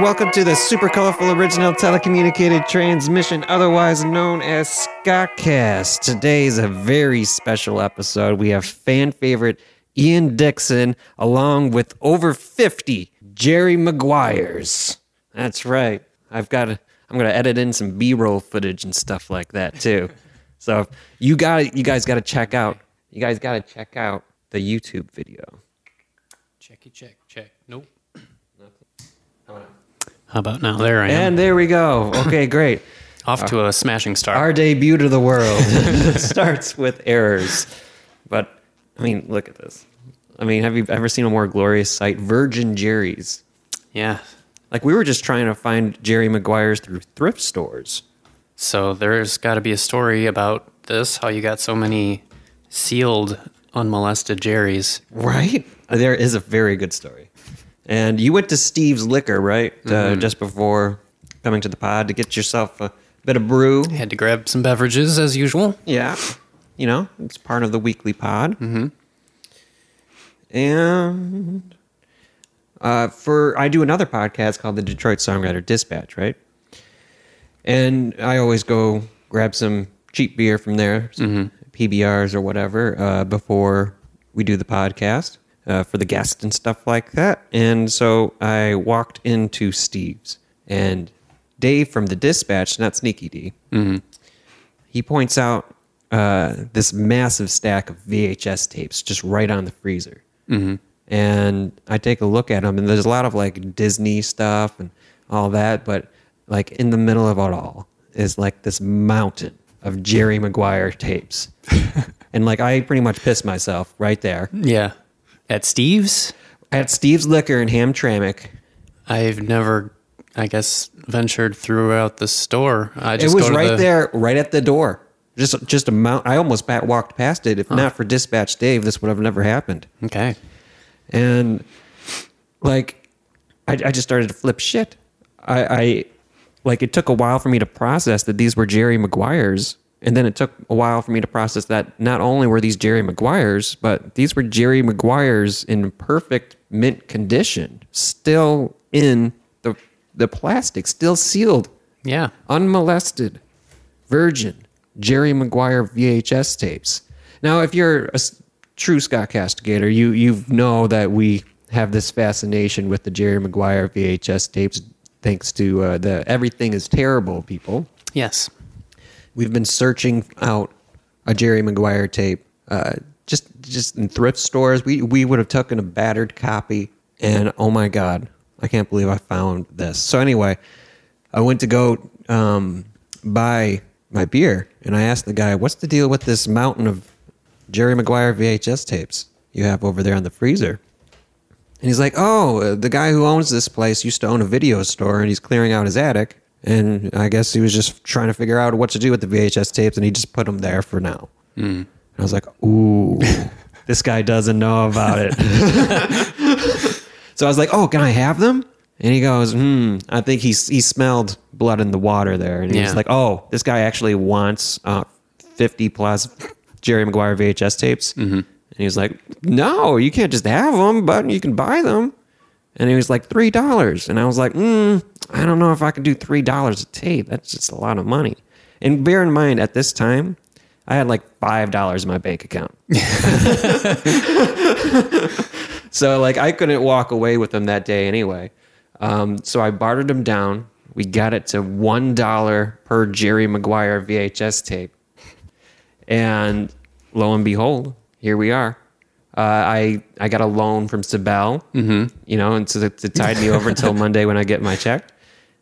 welcome to the super colorful original telecommunicated transmission, otherwise known as Scottcast. Today is a very special episode. We have fan favorite Ian Dixon, along with over 50 Jerry Maguires. That's right. I've got to, I'm going to edit in some B-roll footage and stuff like that too. So you got you guys got to check out. You guys got to check out the YouTube video. Checky check, check. Nope. How about now? There I am. And there we go. Okay, great. Off to a smashing start. Our debut to the world starts with errors. But I mean, look at this. I mean, have you ever seen a more glorious sight? Virgin Jerry's. yeah. Like we were just trying to find Jerry Maguire's through thrift stores. So there's got to be a story about this. How you got so many sealed, unmolested Jerry's? Right? There is a very good story. And you went to Steve's Liquor, right? Uh, just before coming to the pod to get yourself a bit of brew. Had to grab some beverages as usual. Yeah. You know, it's part of the weekly pod. Mm-hmm. And uh, for I do another podcast called the Detroit Songwriter Dispatch, right? And I always go grab some cheap beer from there, some PBRs or whatever, uh, before we do the podcast uh, for the guests and stuff like that. And so I walked into Steve's, and Dave from the Dispatch, not Sneaky D, he points out uh, this massive stack of VHS tapes just right on the freezer. Mm-hmm. And I take a look at them, and there's a lot of like Disney stuff and all that, but like in the middle of it all is like this mountain of Jerry Maguire tapes. and like I pretty much pissed myself right there Yeah. At Steve's, at Steve's Liquor in Hamtramck. I've never, I guess, ventured throughout the store. I It just was go to right the- there, right at the door. Just, just a mount. I almost bat walked past it. If not for Dispatch Dave, this would have never happened. Okay. and like I, I just started to flip shit I, I like it took a while for me to process that these were jerry maguires and then it took a while for me to process that not only were these jerry maguires but these were jerry maguires in perfect mint condition still in the the plastic still sealed Yeah. unmolested, virgin Jerry Maguire VHS tapes. Now, if you're a true Scott Castigator, you you know that we have this fascination with the Jerry Maguire VHS tapes, thanks to uh, the Everything Is Terrible people. Yes. We've been searching out a Jerry Maguire tape, uh, just just in thrift stores. We we would have taken a battered copy, and oh my god, I can't believe I found this. So anyway, I went to go um, buy my beer, and I asked the guy, "What's the deal with this mountain of Jerry Maguire VHS tapes you have over there in the freezer?" And he's like, "Oh, the guy who owns this place used to own a video store, and he's clearing out his attic. And I guess he was just trying to figure out what to do with the VHS tapes, and he just put them there for now." And I was like, "Ooh, this guy doesn't know about it." so I was like, "Oh, can I have them?" And he goes, "Hmm, I think he he smelled blood in the water there." And he's Yeah. like, "Oh, this guy actually wants uh, 50 plus Jerry Maguire VHS tapes." Mm-hmm. And he was like, "No, you can't just have them, but you can buy them." And he was like, three dollars. And I was like, mm, I don't know if I can do three dollars a tape. That's just a lot of money. And bear in mind, at this time, I had like five dollars in my bank account. so like I couldn't walk away with them that day anyway. Um, so I bartered them down. We got it to one dollar per Jerry Maguire VHS tape. And lo and behold, here we are. Uh, I I got a loan from Sibel, mm-hmm. you know, and to, to tide me over until Monday when I get my check,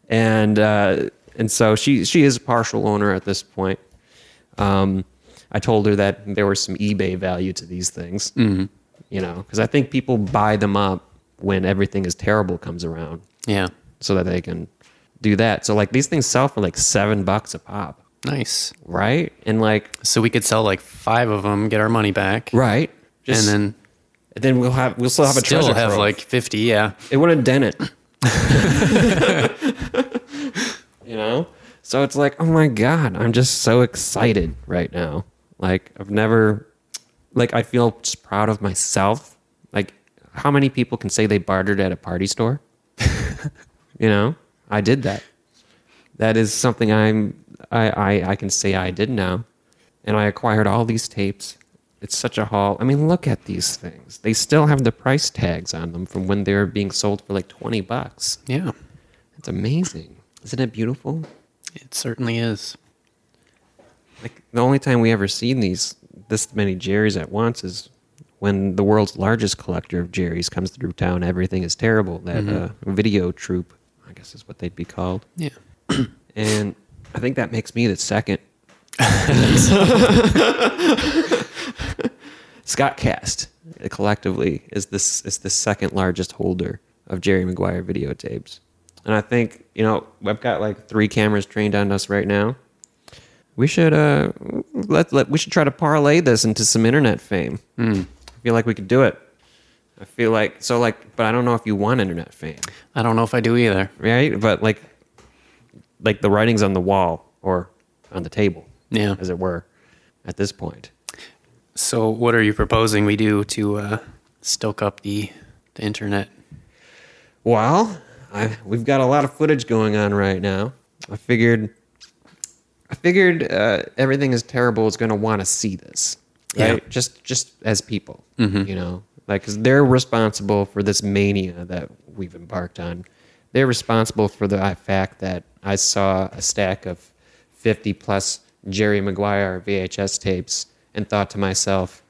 and uh, and so she she is a partial owner at this point. Um, I told her that there was some eBay value to these things, mm-hmm. you know, because I think people buy them up when everything is terrible comes around, Yeah. so that they can do that. So like these things sell for like seven bucks a pop, Nice. right? And like So we could sell like five of them, get our money back, right, Just- and then then we'll have we'll still have a still treasure have trove. like fifty. Yeah. it wouldn't dent it. you know? So it's like, oh my God, I'm just so excited right now. Like, I've never, like, I feel just proud of myself. Like, how many people can say they bartered at a party store? You know, I did that. That is something I'm I, I I can say I did now, and I acquired all these tapes. It's such a haul. I mean, look at these things. They still have the price tags on them from when they were being sold for like twenty bucks. Yeah, It's amazing. Isn't it beautiful? it certainly is. Like the only time we ever seen these this many Jerry's at once is when the world's largest collector of Jerry's comes through town. Everything is terrible. That uh, video troupe, I guess is what they'd be called. Yeah. And I think that makes me the second. Scott Cast collectively is this is the second largest holder of Jerry Maguire videotapes. And I think, you know, I've got like three cameras trained on us right now. We should uh let, let we should try to parlay this into some internet fame. I feel like we could do it. I feel like so like but I don't know if you want internet fame I don't know if I do either. right? But like, like the writing's on the wall or on the table, Yeah. as it were, at this point. So, what are you proposing we do to uh, stoke up the the internet? Well, I, we've got a lot of footage going on right now. I figured, I figured uh, everything is terrible is going to want to see this, right? Yeah. Just, just as people, you know, like because they're responsible for this mania that we've embarked on. They're responsible for the fact that I saw a stack of fifty plus Jerry Maguire VHS tapes and thought to myself,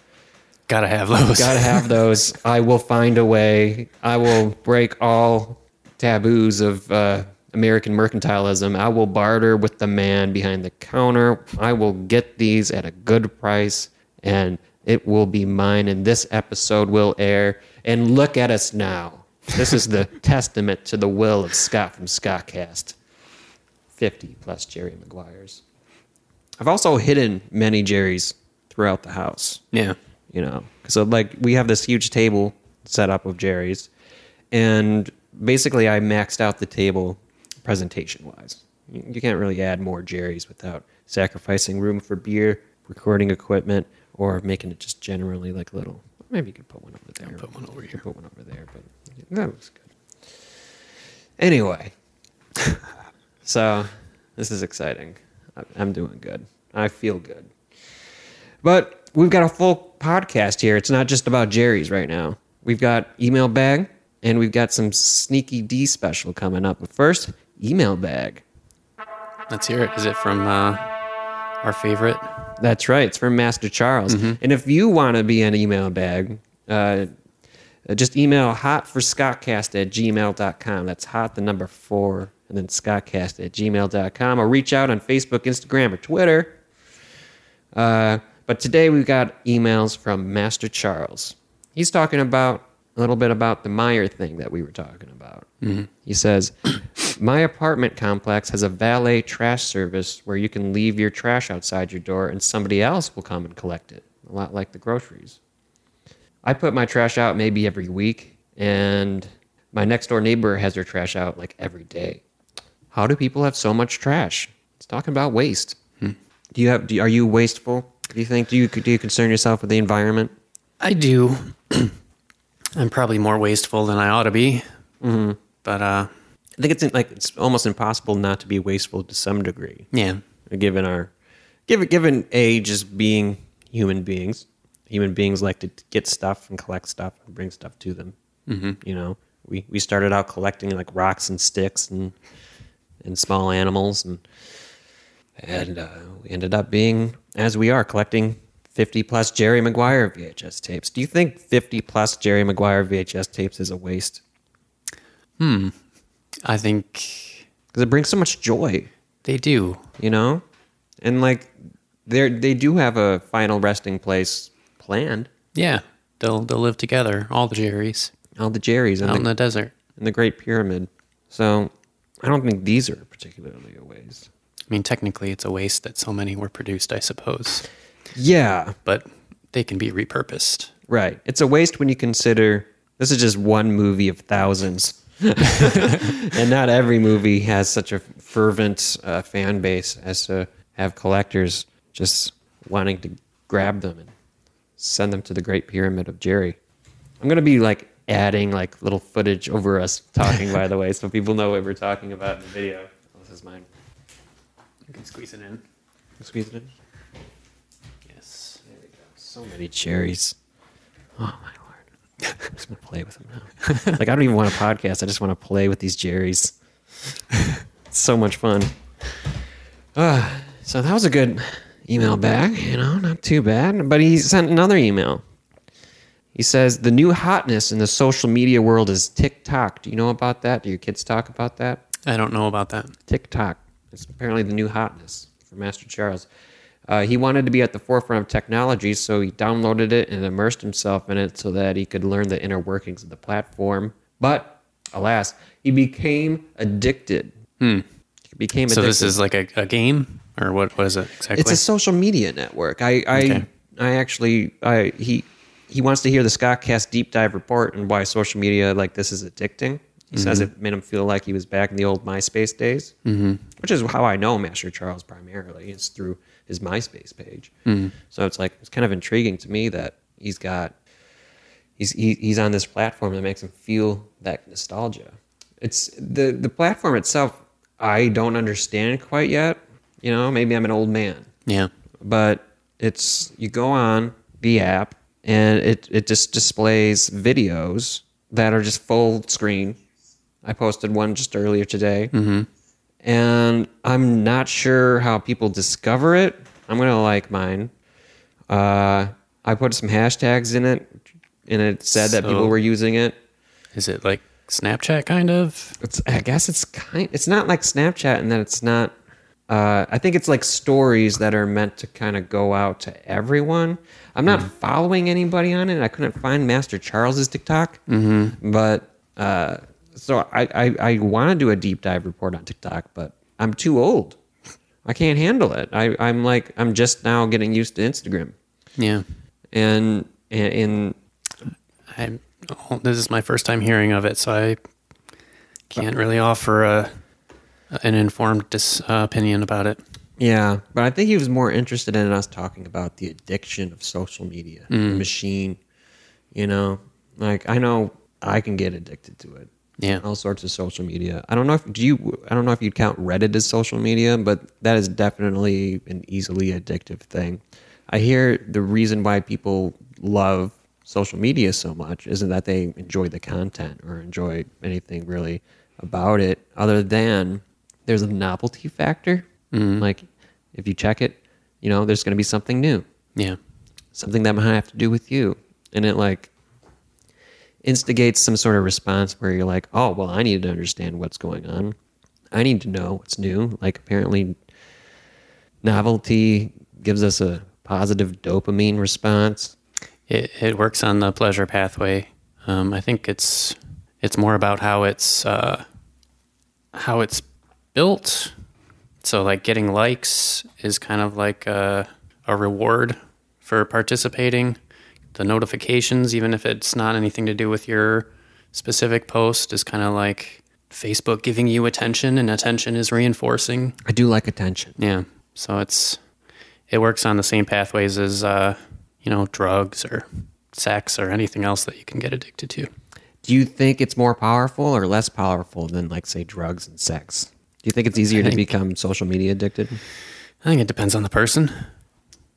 Gotta have those. Gotta have those. I will find a way. I will break all taboos of uh, American mercantilism. I will barter with the man behind the counter. I will get these at a good price, and it will be mine. And this episode will air. And look at us now. This is the testament to the will of Scott from Scottcast. 50 plus Jerry Maguires. I've also hidden many Jerry's throughout the house. Yeah. you know so uh, like we have this huge table set up of jerry's and basically i maxed out the table presentation wise you, can't really add more jerry's without sacrificing room for beer recording equipment or making it just generally like little maybe you could put one over there. Put one over here. put one over there but that looks good. Anyway so this is exciting i'm doing good i feel good but we've got a full podcast here. It's not just about Jerry's right now. We've got email bag and we've got some sneaky D special coming up. But first, email bag. Let's hear it. Is it from uh, our favorite? That's right. It's from Master Charles. And if you want to be an email bag, uh, just email hotforscottcast at gmail.com. That's hot, the number four, and then scottcast at gmail.com. Or reach out on Facebook, Instagram, or Twitter. Uh, but today we've got emails from Master Charles. He's talking about a little bit about the Meijer thing that we were talking about. He says, My apartment complex has a valet trash service where you can leave your trash outside your door and somebody else will come and collect it, a lot like the groceries. I put my trash out maybe every week, and my next door neighbor has her trash out like every day. How do people have so much trash? It's talking about waste. Do you have? Do are you wasteful? Do you think? Do you do you concern yourself with the environment? I do. I'm probably more wasteful than I ought to be. Mm-hmm. But uh, I think it's like it's almost impossible not to be wasteful to some degree, yeah, given our given given a just being human beings. Human beings like to get stuff and collect stuff and bring stuff to them. Mm-hmm. You know, we we started out collecting like rocks and sticks and and small animals and and uh, we ended up being as we are collecting 50 plus Jerry Maguire VHS tapes. Do you think 50 plus Jerry Maguire VHS tapes is a waste? Hmm, I think Because it brings so much joy. they do. you know and like they they do have a final resting place planned Yeah, they'll they'll live together. All the Jerrys all the jerry's out in the, the desert. in the great pyramid so i don't think these are particularly a waste I mean, technically, it's a waste that so many were produced, I suppose. yeah But they can be repurposed. right it's a waste when you consider this is just one movie of thousands and not every movie has such a fervent uh, fan base as to have collectors just wanting to grab them and send them to the Great Pyramid of Jerry. I'm gonna be like adding like little footage over us talking, by the way, so people know what we're talking about in the video. Oh, this is mine. You can squeeze it in. Squeeze it in. Yes. There we go. So many cherries. Oh my lord. I'm just gonna play with them now. like I don't even want a podcast. I just want to play with these cherries. It's so much fun. Uh, so that was a good email back, you know, not too bad. But he sent another email. He says the new hotness in the social media world is TikTok. Do you know about that? Do your kids talk about that? I don't know about that. TikTok. It's apparently the new hotness for Master Charles. Uh, he wanted to be at the forefront of technology, so he downloaded it and immersed himself in it so that he could learn the inner workings of the platform. But alas, he became addicted. He became So addicted. this is like a, a game, or what? What is it exactly? It's a social media network. I I, Okay. I actually I he he wants to hear the Scottcast deep dive report and why social media like this is addicting. He says Mm-hmm. it made him feel like he was back in the old MySpace days, mm-hmm. which is how I know Master Charles primarily. is through his MySpace page. Mm-hmm. So it's like it's kind of intriguing to me that he's got he's he, he's on this platform that makes him feel that nostalgia. It's the the platform itself. I don't understand quite yet. You know, maybe I'm an old man yeah. but it's you go on the app and it it just displays videos that are just full screen. I posted one just earlier today, mm-hmm. and I'm not sure how people discover it. I'm gonna like mine. Uh, I put some hashtags in it, and it said that people were using it. Is it like Snapchat kind of? It's I guess it's kind. It's not like Snapchat in that it's not. Uh, I think it's like stories that are meant to kind of go out to everyone. I'm not following anybody on it. I couldn't find Master Charles's TikTok, mm-hmm. but uh, so I I, I want to do a deep dive report on TikTok, but I'm too old. I can't handle it. I I'm like I'm just now getting used to Instagram, Yeah. and and, and I'm. Oh, this is my first time hearing of it, so I can't really offer a an informed dis, uh, opinion about it. Yeah, but I think he was more interested in us talking about the addiction of social media, the machine. You know, like I know I can get addicted to it. Yeah. all sorts of social media. I don't know if do you. I don't know if you'd count Reddit as social media, but that is definitely an easily addictive thing. I hear the reason why people love social media so much isn't that they enjoy the content or enjoy anything really about it, other than there's a novelty factor. Like if you check it, you know, there's going to be something new Yeah. something that might have to do with you and it like instigates some sort of response where you're like oh well i need to understand what's going on i need to know what's new like apparently novelty gives us a positive dopamine response It it works on the pleasure pathway. Um, I think it's it's more about how it's uh, how it's built. So like getting likes is kind of like a, a reward for participating. The notifications, even if it's not anything to do with your specific post, is kind of like Facebook giving you attention, and attention is reinforcing. i do like attention Yeah. So it's it works on the same pathways as uh, you know, drugs or sex or anything else that you can get addicted to. do you think it's more powerful or less powerful than like say drugs and sex you think it's easier to become social media addicted I think it depends on the person.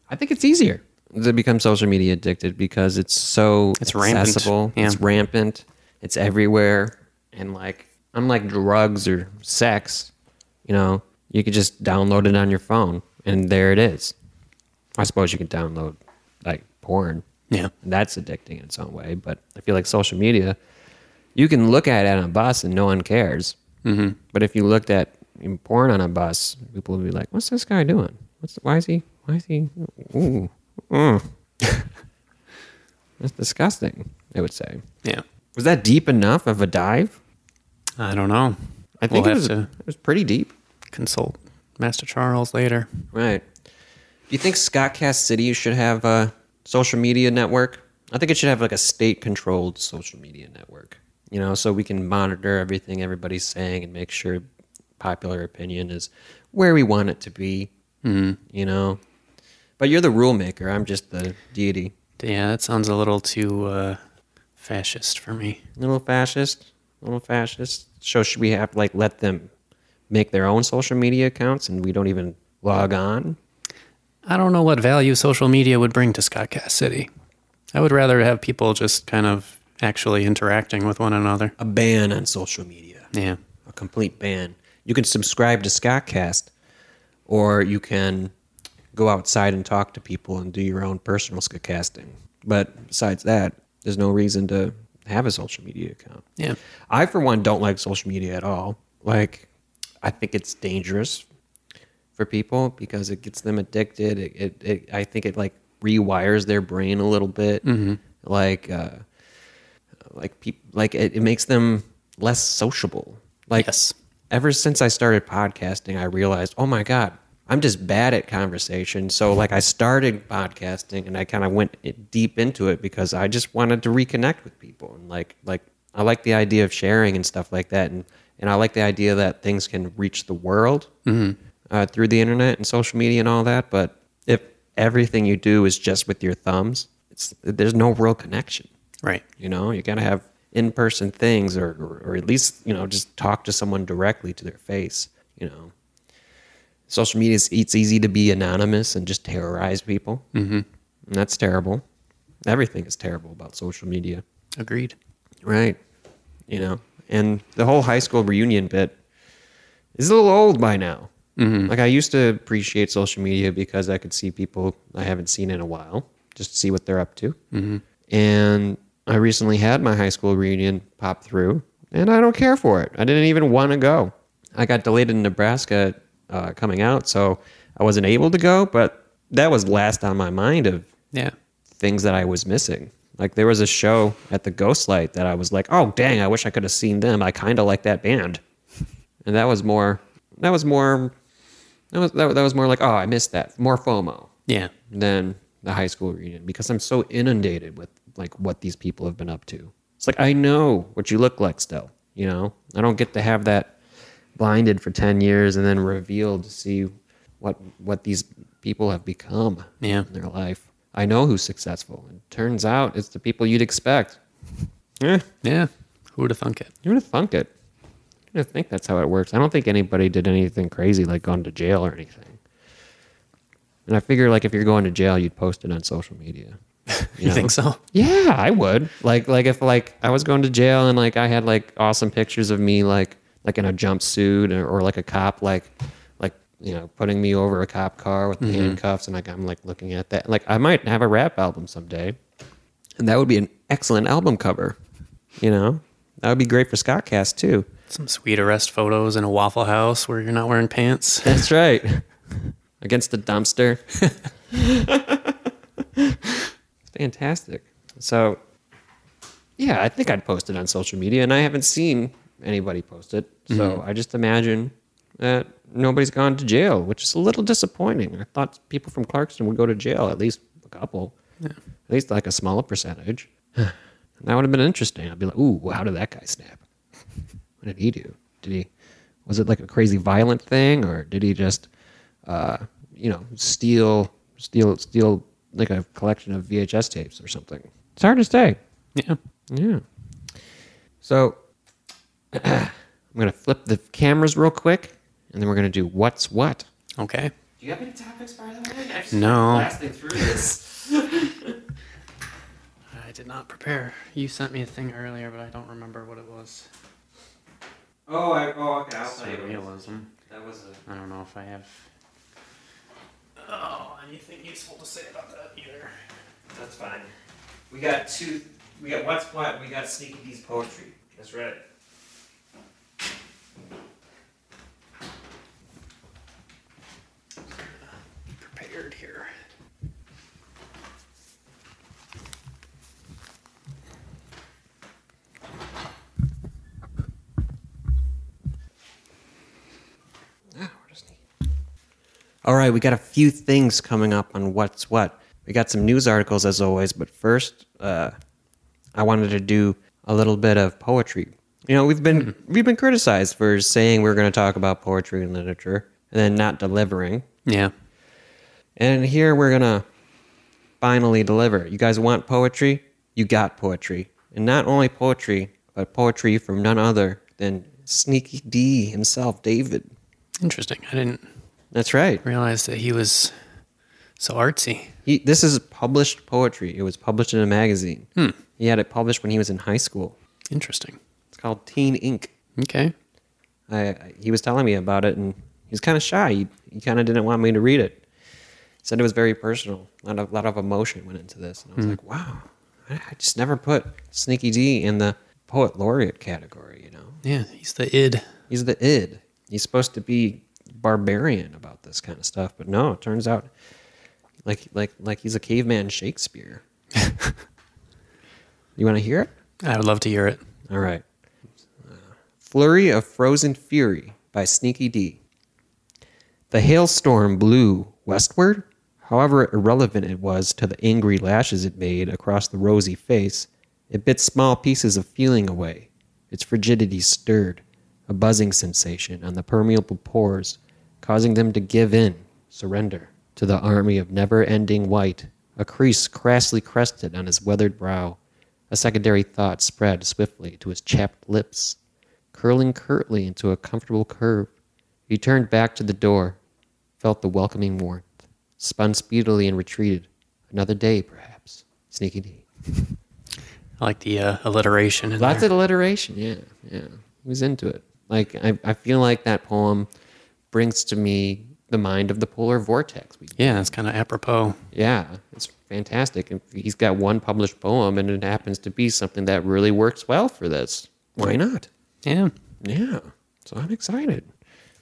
I think it's easier to become social media addicted because it's so It's rampant. accessible. Yeah. It's rampant. It's everywhere. And like, unlike drugs or sex, you know, you could just download it on your phone and there it is. I suppose you can download like porn. Yeah. And that's addicting in its own way. But I feel like social media, you can look at it on a bus and no one cares. Mm-hmm. But if you looked at porn on a bus, people would be like, "What's this guy doing? What's why is he? Why is he? Ooh, mm. that's disgusting." I would say. Yeah. Was that deep enough of a dive? I don't know. I think we'll it was. It was pretty deep. consult Master Charles later. Right. Do you think Scott Cast City should have a social media network? I think it should have like a state-controlled social media network. You know, so we can monitor everything everybody's saying and make sure popular opinion is where we want it to be. Mm-hmm. You know, but you're the rule maker. I'm just the deity. Yeah, that sounds a little too uh, fascist for me. A little fascist, a little fascist. So should we have like let them make their own social media accounts and we don't even log on? I don't know what value social media would bring to Scott Scottcast City. I would rather have people just kind of actually interacting with one another. A ban on social media. Yeah. a complete ban. You can subscribe to Scottcast, or you can go outside and talk to people and do your own personal Scottcasting. But besides that, there's no reason to have a social media account. Yeah. I, for one, don't like social media at all. Like, I think it's dangerous for people because it gets them addicted. It, it, it I think it like rewires their brain a little bit. Like, uh, like people, like it, it makes them less sociable. Like, Yes. Ever since I started podcasting, I realized, oh my god, I'm just bad at conversation. So like I started podcasting and I kind of went deep into it because I just wanted to reconnect with people and like like I like the idea of sharing and stuff like that and and I like the idea that things can reach the world uh, through the internet and social media and all that. But if everything you do is just with your thumbs, it's there's no real connection. Right. You know, you got to have in person things or, or, or at least, you know, just talk to someone directly to their face. You know, social media, is, it's easy to be anonymous and just terrorize people. Mm-hmm. And that's terrible. Everything is terrible about social media. Agreed. Right. You know, and the whole high school reunion bit is a little old by now. Mm-hmm. Like I used to appreciate social media because I could see people I haven't seen in a while, just to see what they're up to. Mm-hmm. And I recently had my high school reunion pop through, and I don't care for it. I didn't even want to go. I got delayed in Nebraska uh, coming out, so I wasn't able to go. But that was last on my mind of Yeah. things that I was missing. Like there was a show at the Ghostlight that I was like, oh dang, I wish I could have seen them. I kind of like that band, and that was more. That was more. That was that, that was more like, oh, I missed that. More FOMO Yeah. than the high school reunion because I'm so inundated with like what these people have been up to. It's like I know what you look like still. You know, I don't get to have that blinded for ten years and then revealed to see what what these people have become Yeah. in their life. I know who's successful. And turns out it's the people you'd expect. Eh, Yeah. Who would have thunk it? you would have thunk it. Would think that's how it works. I don't think anybody did anything crazy like gone to jail or anything. And I figure like if you're going to jail, you'd post it on social media. You, know? think so? Yeah, I would. Like like if like I was going to jail and like I had like awesome pictures of me like like in a jumpsuit or, or like a cop like like you know putting me over a cop car with the handcuffs and like I'm like looking at that. Like I might have a rap album someday. And that would be an excellent album cover. You know? That would be great for Scottcast too. Some sweet arrest photos in a Waffle House where you're not wearing pants. That's right. Against the dumpster. fantastic. So, yeah, I think I'd post it on social media, and I haven't seen anybody post it. So I just imagine that nobody's gone to jail, which is a little disappointing. I thought people from Clarkston would go to jail, at least a couple, at least like a smaller percentage. that would have been interesting. I'd be like, ooh, how did that guy snap? What did he do? Did he was it like a crazy violent thing or did he just uh, you know, steal steal steal like a collection of VHS tapes or something? It's hard to say. Yeah. Yeah. So I'm gonna flip the cameras real quick and then we're gonna do what's what. Okay. Do you have any topics by the way? I just No. blasting through this. I did not prepare. You sent me a thing earlier, but I don't remember what it was. Oh, I, oh, okay. I'll tell you. what it was. Surrealism. That was a I don't know if I have. Oh, anything useful to say about that either. That's fine. We got two. We got what's what. We got sneaky D's poetry. That's right. Prepared here. All right, we got a few things coming up on what's what. We got some news articles as always, but first, uh, I wanted to do a little bit of poetry. You know, we've been we've been criticized for saying we're going to talk about poetry and literature and then not delivering. Yeah. And here we're gonna finally deliver. You guys want poetry? You got poetry. And not only poetry, but poetry from none other than Sneaky D himself, David. Interesting. I didn't That's right. Realized that he was so artsy. He, this is published poetry. It was published in a magazine. Hmm. He had it published when he was in high school. Interesting. It's called Teen Ink. Okay. I, I he was telling me about it, and he was kind of shy. He, he kind of didn't want me to read it. He said it was very personal. A lot of, lot of emotion went into this, and I was hmm. like, wow. I, I just never put Sneaky D in the poet laureate category. You know, Yeah, he's the id. he's the id. He's supposed to be barbarian about this kind of stuff, but no, it turns out like like like he's a caveman Shakespeare. you want to hear it? I would love to hear it. All right. Uh, Flurry of Frozen Fury by Sneaky D. The hailstorm blew westward. However irrelevant it was to the angry lashes it made across the rosy face, it bit small pieces of feeling away. Its frigidity stirred, a buzzing sensation on the permeable pores, causing them to give in, surrender, to the army of never ending white, a crease crassly crested on his weathered brow. A secondary thought spread swiftly to his chapped lips, curling curtly into a comfortable curve. He turned back to the door, felt the welcoming warmth, spun speedily and retreated. Another day, perhaps. Sneaky D. I like the uh, alliteration. In Lots there. of alliteration, yeah, yeah. He was into it. Like I, I feel like that poem brings to me the mind of the polar vortex. We, yeah, it's kind of apropos. yeah, it's fantastic. And he's got one published poem, and it happens to be something that really works well for this. Why not? Yeah. Yeah. So I'm excited.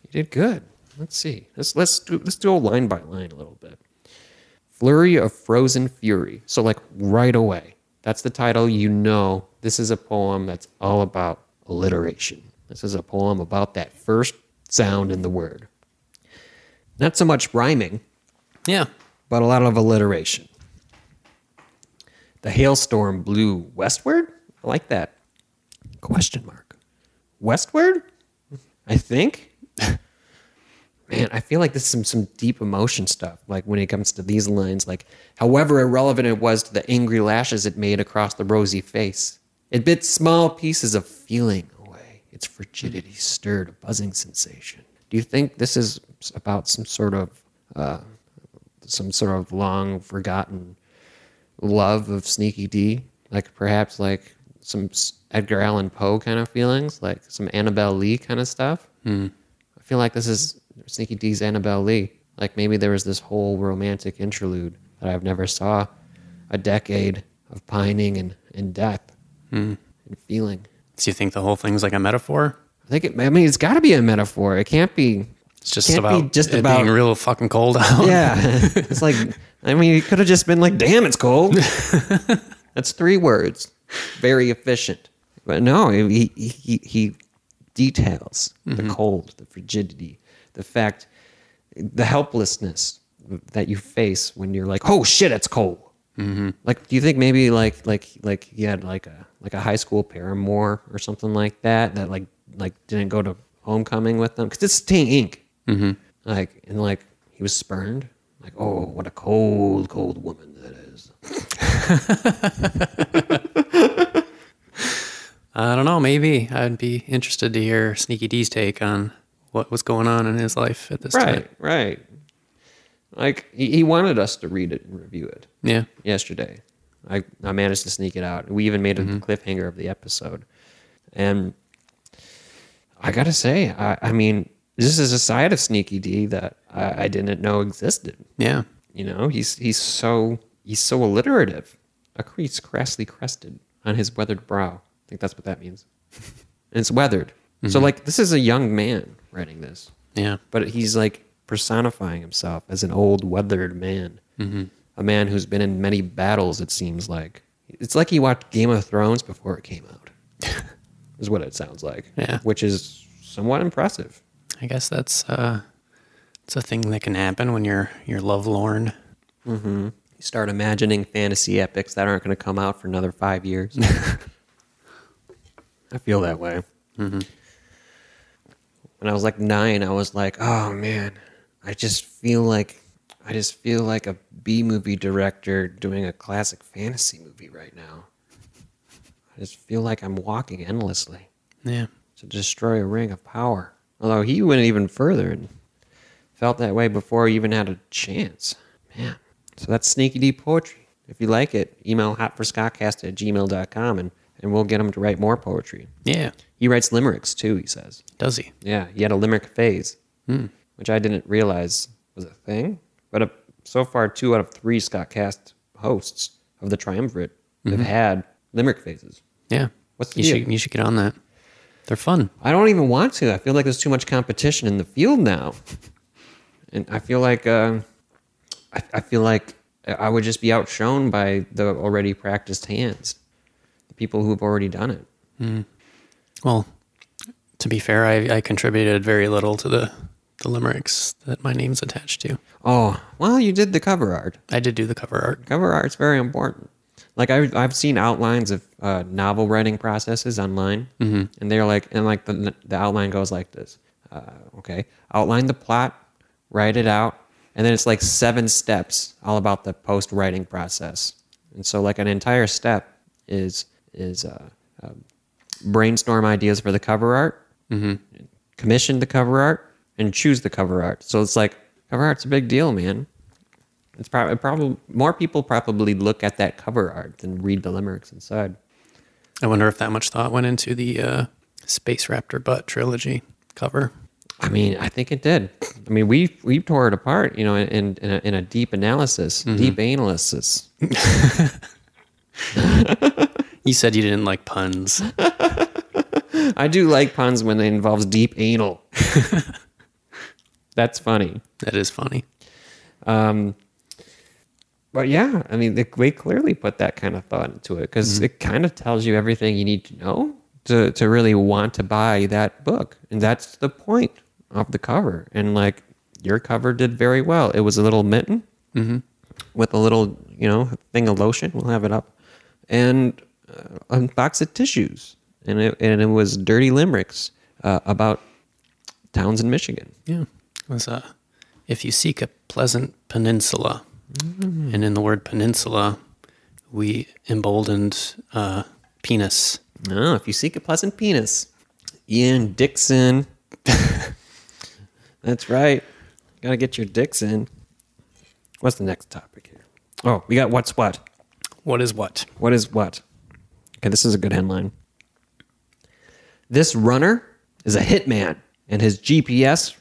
You did good. Let's see. Let's let's do let's do a line by line a little bit. Flurry of Frozen Fury. So like right away. That's the title. You know this is a poem that's all about alliteration. This is a poem about that first sound in the word. Not so much rhyming, Yeah. but a lot of alliteration. The hailstorm blew westward. I like that. Question mark. Westward? I think. Man, I feel like this is some, some deep emotion stuff. Like when it comes to these lines, like however irrelevant it was to the angry lashes it made across the rosy face, it bit small pieces of feeling. Its frigidity stirred a buzzing sensation. Do you think this is about some sort of uh, some sort of long forgotten love of Sneaky D, like perhaps like some Edgar Allan Poe kind of feelings, like some Annabel Lee kind of stuff. I feel like this is Sneaky D's Annabel Lee. Like maybe there was this whole romantic interlude that I've never saw, a decade of pining and, and death and feeling. So you think the whole thing's like a metaphor? I think it, I mean it's got to be a metaphor. It can't be. It's just about just about- being real fucking cold out. Yeah, it's like I mean, it could have just been like, "Damn, it's cold." That's three words, very efficient. But no, he he he, he details the mm-hmm. cold, the frigidity, the fact, the helplessness that you face when you're like, "Oh shit, it's cold." Mm-hmm. Like, do you think maybe like like like he had like a like a high school paramour or something like that that like like didn't go to homecoming with them because it's Teen Ink. Mm-hmm. Like and like he was spurned. Like, oh, what a cold, cold woman that is. I don't know. Maybe I'd be interested to hear Sneaky D's take on what was going on in his life at this time. Right, time. right. Like he, he wanted us to read it and review it Yeah. yesterday. I, I managed to sneak it out. We even made a mm-hmm. cliffhanger of the episode. And I gotta say, I, I mean, this is a side of Sneaky D that I, I didn't know existed. Yeah. You know, he's he's so he's so alliterative. A crease crassly crested on his weathered brow. I think that's what that means. and it's weathered. So mm-hmm. like this is a young man writing this Yeah. but he's like personifying himself as an old weathered man. Mm-hmm. A man who's been in many battles it seems like. It's like he watched game of thrones before it came out is what it sounds like Yeah. which is somewhat impressive. I guess that's uh it's a thing that can happen when you're you're lovelorn. Mm-hmm. you start imagining fantasy epics that aren't going to come out for another five years. I feel that way. Mm-hmm. When i was like nine i was like oh man i just feel like i just feel like a b movie director doing a classic fantasy movie right now I just feel like I'm walking endlessly Yeah. to destroy a ring of power. Although he went even further and felt that way before he even had a chance. Man. So that's Sneaky Deep Poetry. If you like it, email hotforscottcast at gmail.com and, and we'll get him to write more poetry. Yeah. He writes limericks too, he says. Does he? Yeah, he had a limerick phase, hmm. Which I didn't realize was a thing. But uh, so far, two out of three Scott Cast hosts of the Triumvirate have had limerick phases. Yeah. What's the you deal? should you should get on that. They're fun. I don't even want to. I feel like there's too much competition in the field now, and I feel like uh, I, I feel like I would just be outshone by the already practiced hands, the people who've already done it. Well, to be fair, I, I contributed very little to the, the limericks that my name's attached to. Oh, well, you did the cover art. I did do the cover art. Cover art's very important. Like I've I've seen outlines of uh, novel writing processes online, mm-hmm. and they're like, and like the the outline goes like this. Uh, okay, outline the plot, write it out, and then it's like seven steps, all about the post writing process. And so, like an entire step is is uh, uh, brainstorm ideas for the cover art, commission the cover art, and choose the cover art. So it's like cover art's a big deal, man. It's probably probably more people probably look at that cover art than read the limericks inside. I wonder if that much thought went into the uh, Space Raptor Butt trilogy cover. I mean, I think it did. I mean, we we tore it apart, you know, in in a, in a deep analysis, deep analysis. You said you didn't like puns. I do like puns when they involves deep anal. That's funny. that is funny. Um, but yeah, I mean, they, clearly put that kind of thought into it because it kind of tells you everything you need to know to, to really want to buy that book. And that's the point of the cover. And like your cover did very well. It was a little mitten with a little, you know, thing of lotion. We'll have it up. And uh, a box of tissues. And it, and it was dirty limericks uh, about towns in Michigan. Yeah. Was uh, if you seek a pleasant peninsula, and in the word peninsula, we emboldened uh, penis. No, if you seek a pleasant penis, Ian Dixon. That's right. Got to get your dicks in. What's the next topic here? Oh, we got what's what. What is what? What is what? Okay, this is a good headline. This runner is a hitman, and his GPS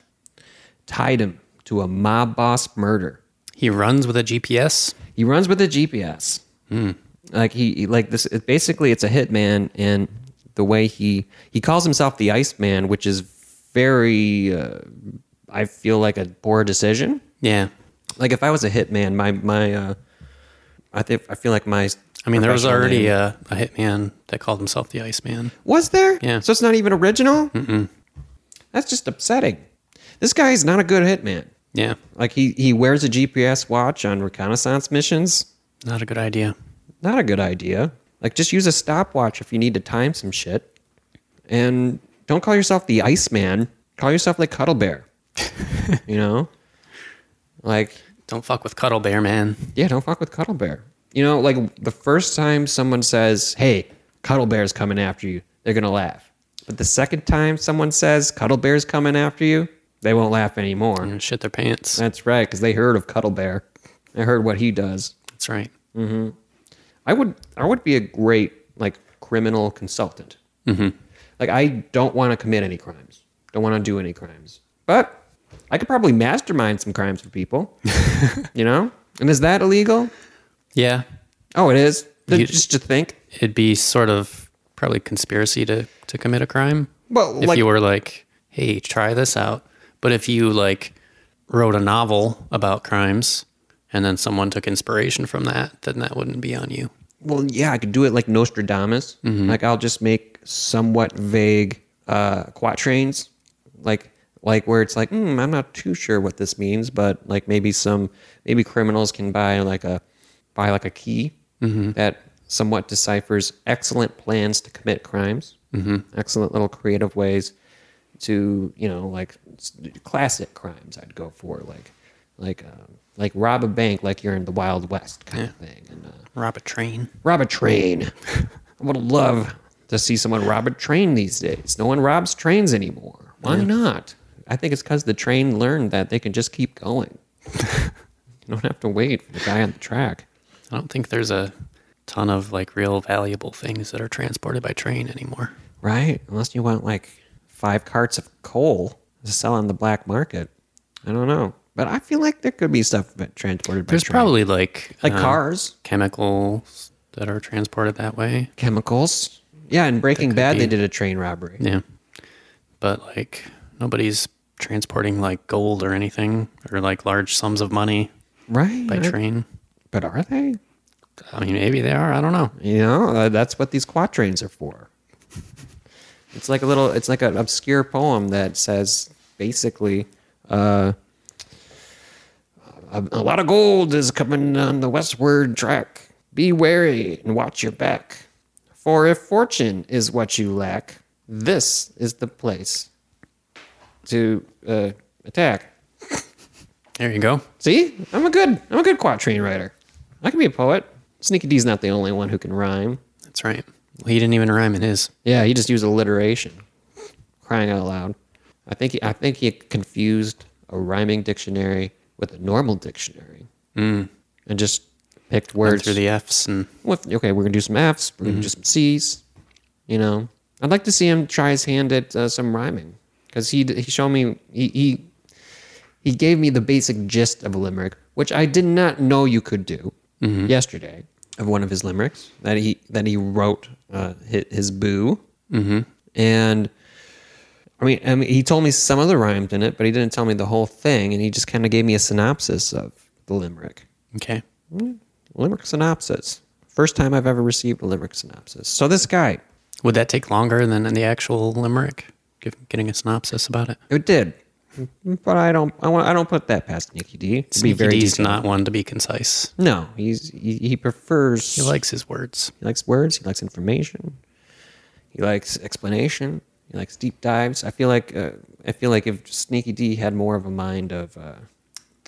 tied him to a mob boss murder. He runs with a GPS. He runs with a GPS. Like he, he- like this. It, basically, it's a hitman, and the way he he calls himself the Iceman, which is very, uh, I feel like a poor decision. Yeah. Like if I was a hitman, my my, uh, I think I feel like my. I mean, there was already a, a hitman that called himself the Iceman. Was there? Yeah. So it's not even original. Mm-mm. That's just upsetting. This guy is not a good hitman. Yeah. Like he he wears a GPS watch on reconnaissance missions. Not a good idea. Not a good idea. Like just use a stopwatch if you need to time some shit. And don't call yourself the Iceman. Call yourself like Cuddle Bear. you know? Like, Don't fuck with Cuddle Bear, man. yeah, don't fuck with Cuddle Bear. You know, like the first time someone says, Hey, Cuddle Bear's coming after you, they're gonna laugh. But the second time someone says Cuddle Bear's coming after you, they won't laugh anymore. And shit their pants. That's right, because they heard of Cuddle Bear. They heard what he does. That's right. I would I would be a great like criminal consultant. Mm-hmm. Like I don't want to commit any crimes. Don't want to do any crimes. But I could probably mastermind some crimes for people. you know? And is that illegal? Yeah. Oh, it is. You- just to think. It'd be sort of probably conspiracy to, to commit a crime. Well, if like you were like, hey, try this out. But if you like wrote a novel about crimes and then someone took inspiration from that, then that wouldn't be on you. well, yeah, I could do it like Nostradamus. Like I'll just make somewhat vague uh, quatrains, like like where it's like, mm, I'm not too sure what this means, but like maybe some maybe criminals can buy like a buy like a key that somewhat deciphers excellent plans to commit crimes, excellent little creative ways to you know like classic crimes. I'd go for like like uh, like rob a bank like you're in the Wild West kind of thing, and uh, Rob a train. rob a train. I would love to see someone rob a train these days. No one robs trains anymore. Why not? I think it's because the train learned that they can just keep going. you don't have to wait for the guy on the track. I don't think there's a ton of like real valuable things that are transported by train anymore. Right? Unless you want like five carts of coal to sell on the black market. I don't know. But I feel like there could be stuff that transported by There's train. probably like like uh, cars, chemicals that are transported that way. chemicals. Yeah, in Breaking Bad, be. they did a train robbery. Yeah. But like nobody's transporting like gold or anything or like large sums of money Right. by train. But are they? I mean, maybe they are. I don't know. You know, uh, that's what these quatrains are for. it's like a little, it's like an obscure poem that says basically, uh, a, a lot of gold is coming on the westward track. Be wary and watch your back. For if fortune is what you lack, this is the place to uh, attack. There you go. See, I'm a good, I'm a good quatrain writer. I can be a poet. Sneaky D's not the only one who can rhyme. That's right. Well, he didn't even rhyme in his. Yeah, he just used alliteration. Crying out loud. I think he, I think he confused a rhyming dictionary with a normal dictionary, Mm. and just picked Went words. through the F's and with, okay, we're gonna do some F's. We're gonna do some C's. You know, I'd like to see him try his hand at uh, some rhyming because he he showed me he, he he gave me the basic gist of a limerick, which I did not know you could do yesterday. Of one of his limericks that he that he wrote uh, his, his boo, mm-hmm. and I mean, I mean, he told me some of the rhymes in it, but he didn't tell me the whole thing, and he just kind of gave me a synopsis of the limerick. okay. Limerick synopsis. First time I've ever received a limerick synopsis. So this guy, Would that take longer than the actual limerick? Give, getting a synopsis about it. it did, but I don't. I want. I don't put that past Sneaky D. To be very D's detailed. not one to be concise. No, he's he, he prefers. He likes his words. he likes words. He likes information. He likes explanation. He likes deep dives. I feel like uh, I feel like if Sneaky D had more of a mind of uh,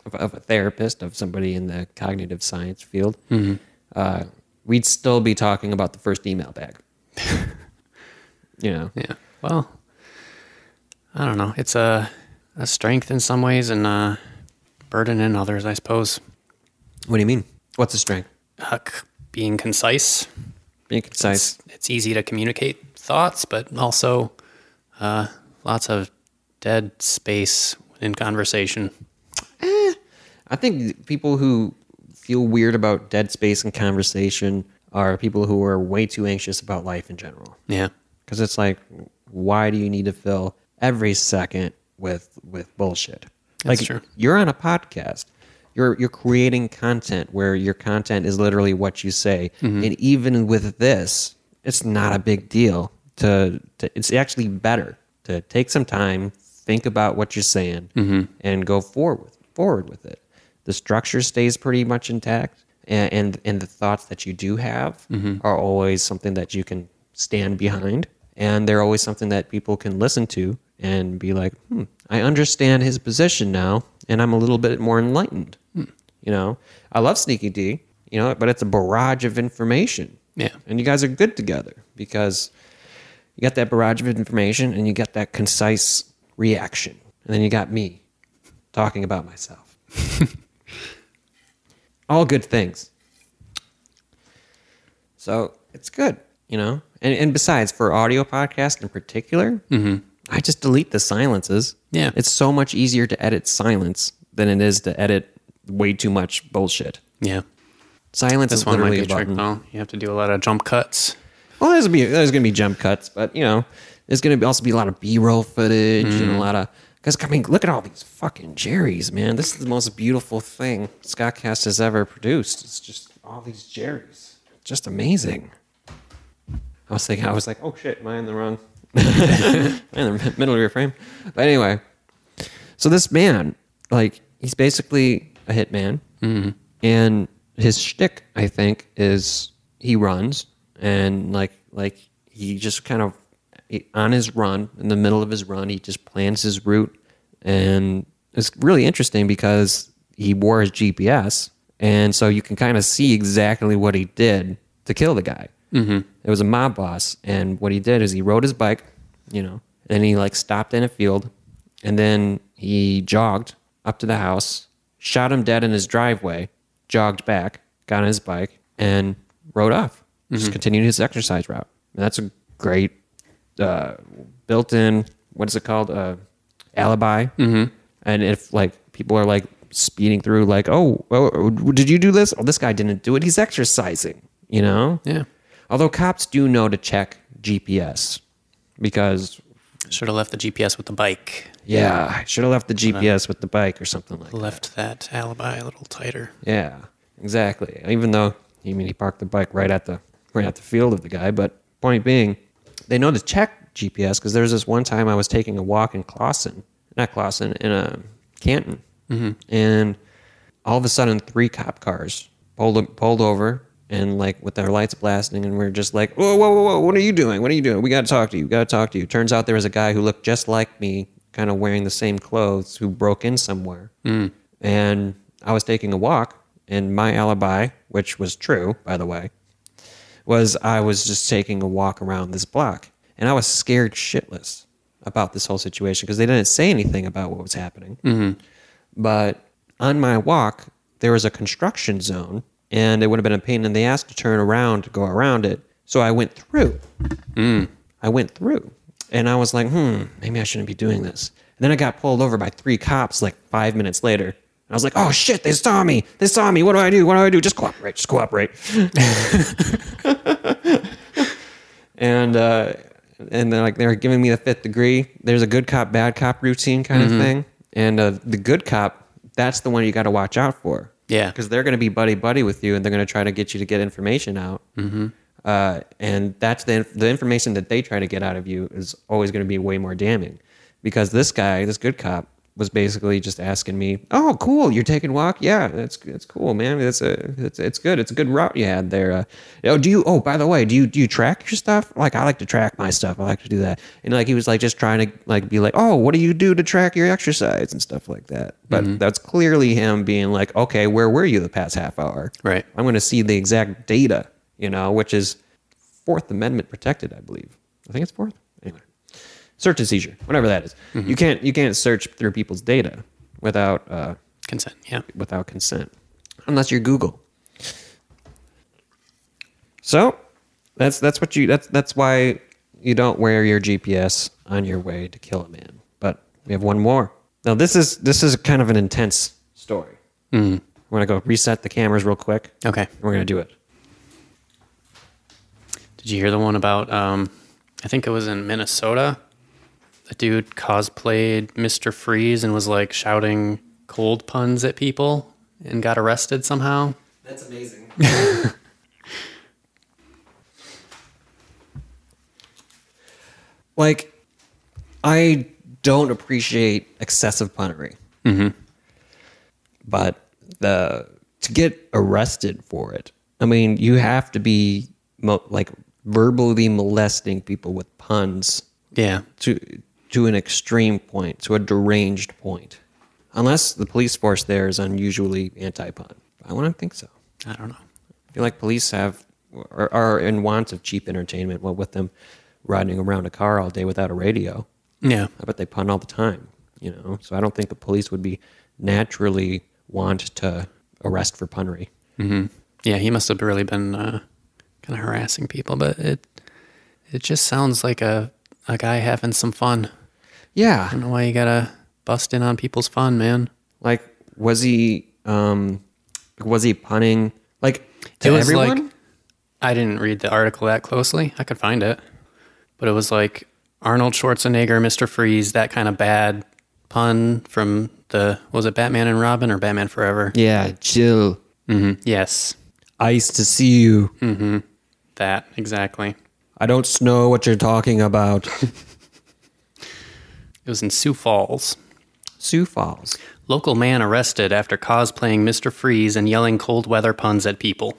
of, of a therapist, of somebody in the cognitive science field, uh, we'd still be talking about the first email bag. you know, Yeah. Well, I don't know. It's a, a strength in some ways and a burden in others, I suppose. what do you mean? What's the strength? Uh, being concise. Being concise. It's, it's easy to communicate thoughts, but also uh, lots of dead space in conversation. I think people who feel weird about dead space and conversation are people who are way too anxious about life in general. Yeah. Because it's like, why do you need to fill every second with with bullshit? That's like true. you're on a podcast. You're you're creating content where your content is literally what you say. Mm-hmm. And even with this, it's not a big deal to, to it's actually better to take some time, think about what you're saying Mm-hmm. and go forward forward with it. The structure stays pretty much intact and and, and the thoughts that you do have Mm-hmm. are always something that you can stand behind and they're always something that people can listen to and be like, hmm, I understand his position now, and I'm a little bit more enlightened. Hmm. You know, I love Sneaky D, you know, but it's a barrage of information. Yeah. And you guys are good together because you got that barrage of information and you got that concise reaction. And then you got me talking about myself. All good things. So it's good, you know? And, and besides, for audio podcast in particular, I just delete the silences. Yeah. It's so much easier to edit silence than it is to edit way too much bullshit. Yeah. Silence This is one might be a trick, though. You have to do a lot of jump cuts. Well, there's gonna be there's gonna be jump cuts, but you know, there's gonna be also be a lot of B-roll footage and a mm-hmm. lot of because I mean, look at all these fucking Jerry's, man. This is the most beautiful thing Scottcast has ever produced. It's just all these Jerry's, just amazing. I was thinking, I was like, oh shit, am I in the wrong, in the middle of your frame? But anyway, so this man, like, he's basically a hitman, mm-hmm. and his shtick, I think, is he runs. And like like he just kind of on his run in the middle of his run, he just plans his route, and it's really interesting because he wore his GPS, and so you can kind of see exactly what he did to kill the guy. Mm-hmm. It was a mob boss, and what he did is he rode his bike, you know, and he like stopped in a field, and then he jogged up to the house, shot him dead in his driveway, jogged back, got on his bike, and rode off. Just continued his exercise route. And that's a great uh, built-in. What is it called? Uh, alibi. Mm-hmm. And if like people are like speeding through, like, oh, oh, did you do this? Oh, this guy didn't do it. He's exercising. You know. Yeah. Although cops do know to check GPS because Should have left the GPS with the bike. yeah, I should have left the GPS with the bike or something like that. Left that alibi a little tighter. Yeah, exactly. Even though I mean he parked the bike right at the right at the field of the guy, but point being, they know to check GPS because there's this one time I was taking a walk in Clawson, not Clawson, in a Canton, mm-hmm. and all of a sudden three cop cars pulled pulled over and like with their lights blasting, and we're just like, whoa, whoa, whoa, whoa, what are you doing? What are you doing? We got to talk to you. We got to talk to you. Turns out there was a guy who looked just like me, kind of wearing the same clothes, who broke in somewhere, hmm. and I was taking a walk, and my alibi, which was true, by the way, was I was just taking a walk around this block, and I was scared shitless about this whole situation because they didn't say anything about what was happening. Mm-hmm. But on my walk, there was a construction zone, and it would have been a pain in the ass to turn around to go around it. So I went through. I went through, and I was like, hmm, maybe I shouldn't be doing this. And then I got pulled over by three cops like five minutes later. And I was like, oh shit, they saw me. They saw me. What do I do? What do I do? Just cooperate. Just cooperate. and uh, and they're like they're giving me the fifth degree. There's a good cop, bad cop routine kind of thing. And uh, the good cop, that's the one you got to watch out for. Yeah. because they're going to be buddy buddy with you, and they're going to try to get you to get information out. Mm-hmm. Uh, and that's the the information that they try to get out of you is always going to be way more damning, because this guy, this good cop, was basically just asking me, "Oh, cool, you're taking walk? Yeah, that's that's cool, man. It's a it's it's good. It's a good route you had there. Uh, oh, do you? Oh, by the way, do you do you track your stuff? Like I like to track my stuff. I like to do that. And like he was like just trying to like be like, oh, what do you do to track your exercise and stuff like that. But that's clearly him being like, okay, where were you the past half hour? Right. I'm going to see the exact data, you know, which is Fourth Amendment protected, I believe. I think it's fourth. Search and seizure, whatever that is. You can't you can't search through people's data without uh, Consent. Yeah. without consent, unless you're Google. So that's that's what you that's that's why you don't wear your GPS on your way to kill a man. But we have one more. Now this is this is kind of an intense story. Mm. We're gonna go reset the cameras real quick. Okay. We're gonna do it. Did you hear the one about? Um, I think it was in Minnesota. The dude cosplayed Mr. Freeze and was like shouting cold puns at people and got arrested somehow. That's amazing. like, I don't appreciate excessive punnery. Mm-hmm. But the to get arrested for it, I mean, you have to be mo- like verbally molesting people with puns Yeah. to to an extreme point, to a deranged point. Unless the police force there is unusually anti-pun. I wouldn't think so. I don't know. I feel like police have are, are in want of cheap entertainment. Well, with them riding around a car all day without a radio, Yeah. I bet they pun all the time. You know, so I don't think the police would be naturally want to arrest for punnery. Yeah, he must have really been uh, kind of harassing people, but it it just sounds like a a guy having some fun. I Yeah, don't know why you gotta bust in on people's fun, man. like was he um was he punning like to it was everyone? like I didn't read the article that closely. I could find it, but it was like Arnold Schwarzenegger, Mister Freeze, that kind of bad pun from the was it Batman and Robin or Batman Forever? yeah, chill. hmm Yes, Ice to see you. Mm-hmm. that exactly. I don't know what you're talking about. It was in Sioux Falls. Sioux Falls. Local man arrested after cosplaying Mr. Freeze and yelling cold weather puns at people.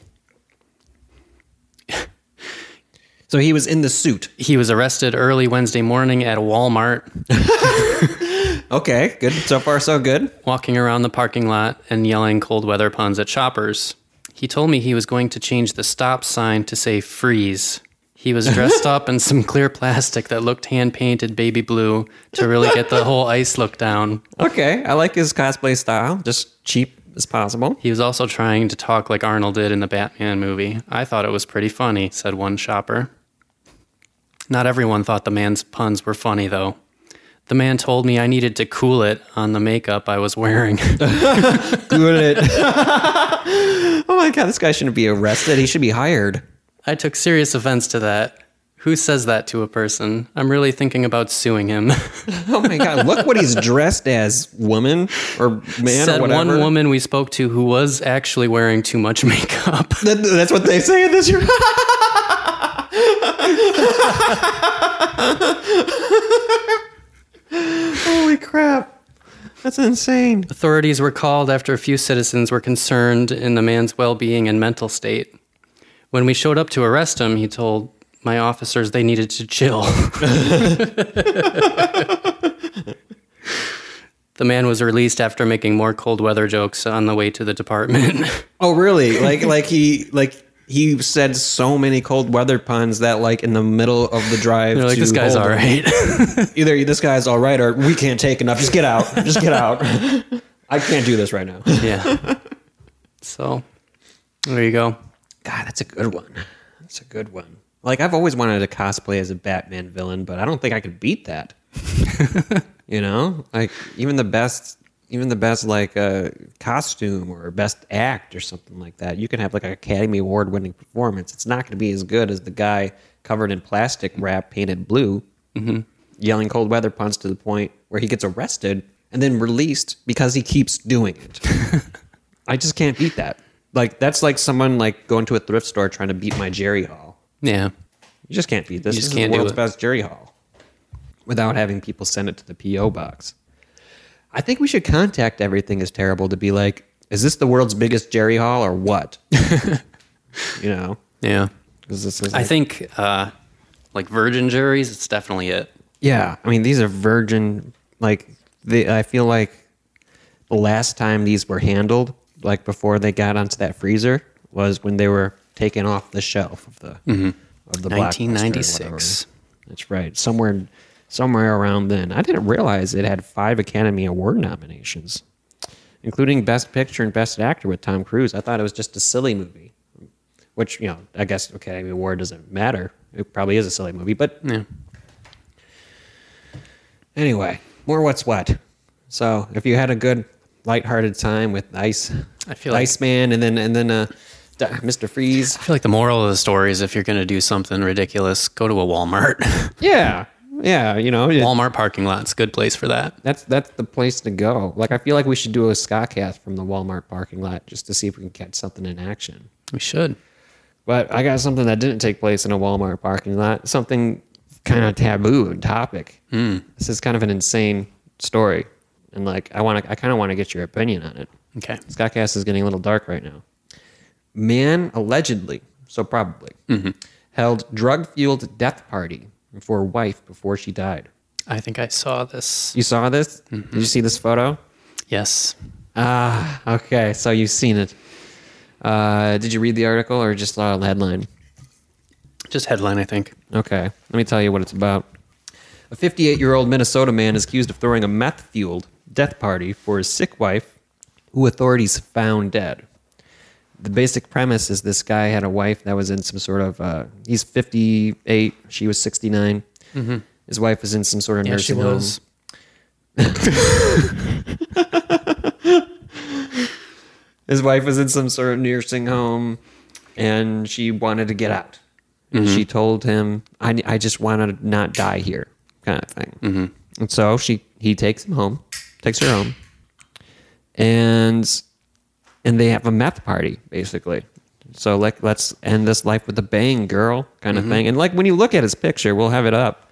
So he was in the suit. He was arrested early Wednesday morning at a Walmart, Okay, good. So far, so good. walking around the parking lot and yelling cold weather puns at shoppers. He told me he was going to change the stop sign to say freeze. He was dressed up in some clear plastic that looked hand painted baby blue to really get the whole ice look down. Okay, I like his cosplay style, just cheap as possible. He was also trying to talk like Arnold did in the Batman movie. I thought it was pretty funny, said one shopper. Not everyone thought the man's puns were funny, though. The man told me I needed to cool it on the makeup I was wearing. cool it. oh my god, this guy shouldn't be arrested. He should be hired. I took serious offense to that. Who says that to a person? I'm really thinking about suing him. Oh my god, look what he's dressed as, woman or man Said or whatever. one woman we spoke to who was actually wearing too much makeup. That- that's what they say in this. Year. Holy crap. That's insane. Authorities were called after a few citizens were concerned in the man's well being and mental state. When we showed up to arrest him, he told my officers they needed to chill. the man was released after making more cold weather jokes on the way to the department. Oh, really? Like, like he, like he said so many cold weather puns that, like, in the middle of the drive, They're like, this guy's all right. Either this guy's all right, or we can't take enough. Just get out. Just get out. I can't do this right now. yeah. So, there you go. God, that's a good one. That's a good one. Like I've always wanted to cosplay as a Batman villain, but I don't think I could beat that. you know, like even the best, even the best like uh, costume or best act or something like that. You can have like an Academy Award winning performance. It's not going to be as good as the guy covered in plastic wrap, painted blue, yelling cold weather puns to the point where he gets arrested and then released because he keeps doing it. I just can't beat that. Like that's like someone like going to a thrift store trying to beat my Jerry haul. Yeah. You just can't beat this. You just this can't is the do world's it. best Jerry haul without having people send it to the PO box. I think we should contact everything is terrible to be like, is this the world's biggest Jerry haul or what? you know, Yeah. this is. I like- think, uh, like virgin Jerry's, it's definitely it. Yeah, I mean these are virgin. Like they, I feel like the last time these were handled, like before they got onto that freezer, was when they were taken off the shelf of the mm-hmm. of the 1996. That's right, somewhere somewhere around then. I didn't realize it had five Academy Award nominations, including Best Picture and Best Actor with Tom Cruise. I thought it was just a silly movie, which you know I guess Academy Award doesn't matter. It probably is a silly movie, but Yeah. Anyway, more what's what. So if you had a good lighthearted time with Ice, I feel like- Iceman, and then and then uh, Mr. Freeze. I feel like the moral of the story is if you're going to do something ridiculous, go to a Walmart. Yeah, yeah. You know, it- Walmart parking lot's a good place for that. that's that's the place to go. Like I feel like we should do a Scottcast from the Walmart parking lot just to see if we can catch something in action. We should. But I got something that didn't take place in a Walmart parking lot. Something kind of taboo and topic. This is kind of an insane story, and like I want to, I kind of want to get your opinion on it. Okay. Scottcast is getting a little dark right now. Man allegedly, so probably, held drug fueled death party for wife before she died. I think I saw this. You saw this? Did you see this photo? Yes. Ah, okay. So you've seen it. Uh, did you read the article or just saw the headline? Just headline, I think. Okay, let me tell you what it's about. A 58 year old Minnesota man is accused of throwing a meth fueled death party for his sick wife, who authorities found dead. The basic premise is this guy had a wife that was in some sort of, uh, he's 58, she was 69. Mm-hmm. His wife was in some sort of Yeah, she nursing home. His wife was in some sort of nursing home and she wanted to get out. And she mm-hmm. told him, I, I just want to not die here, kind of thing. Mm-hmm. And so she he takes him home, takes her home, and and they have a meth party, basically. So like let's end this life with a bang, girl, kind of thing. And like when you look at his picture, we'll have it up.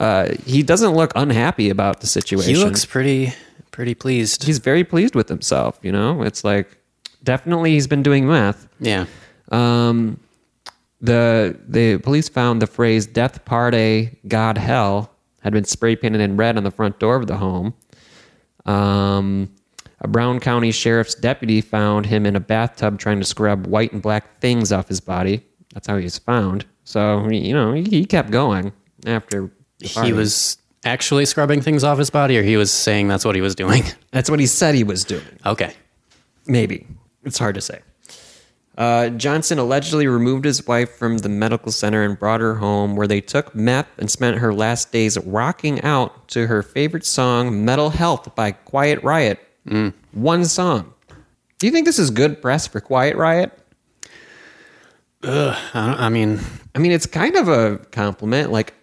Uh, he doesn't look unhappy about the situation He looks pretty pretty pleased. he's very pleased with himself. You know, it's like definitely he's been doing meth. Yeah. Um, the the police found the phrase "Death Party, God Hell" had been spray painted in red on the front door of the home. Um, A Brown County Sheriff's deputy found him in a bathtub trying to scrub white and black things off his body. That's how he was found. So, you know, he, he kept going after. He was actually scrubbing things off his body, or he was saying that's what he was doing. That's what he said he was doing. okay. Maybe. It's hard to say. Uh, Johnson allegedly removed his wife from the medical center and brought her home, where they took meth and spent her last days rocking out to her favorite song, Metal Health by Quiet Riot. One song. Do you think this is good press for Quiet Riot? I, I mean, I mean, it's kind of a compliment. Like,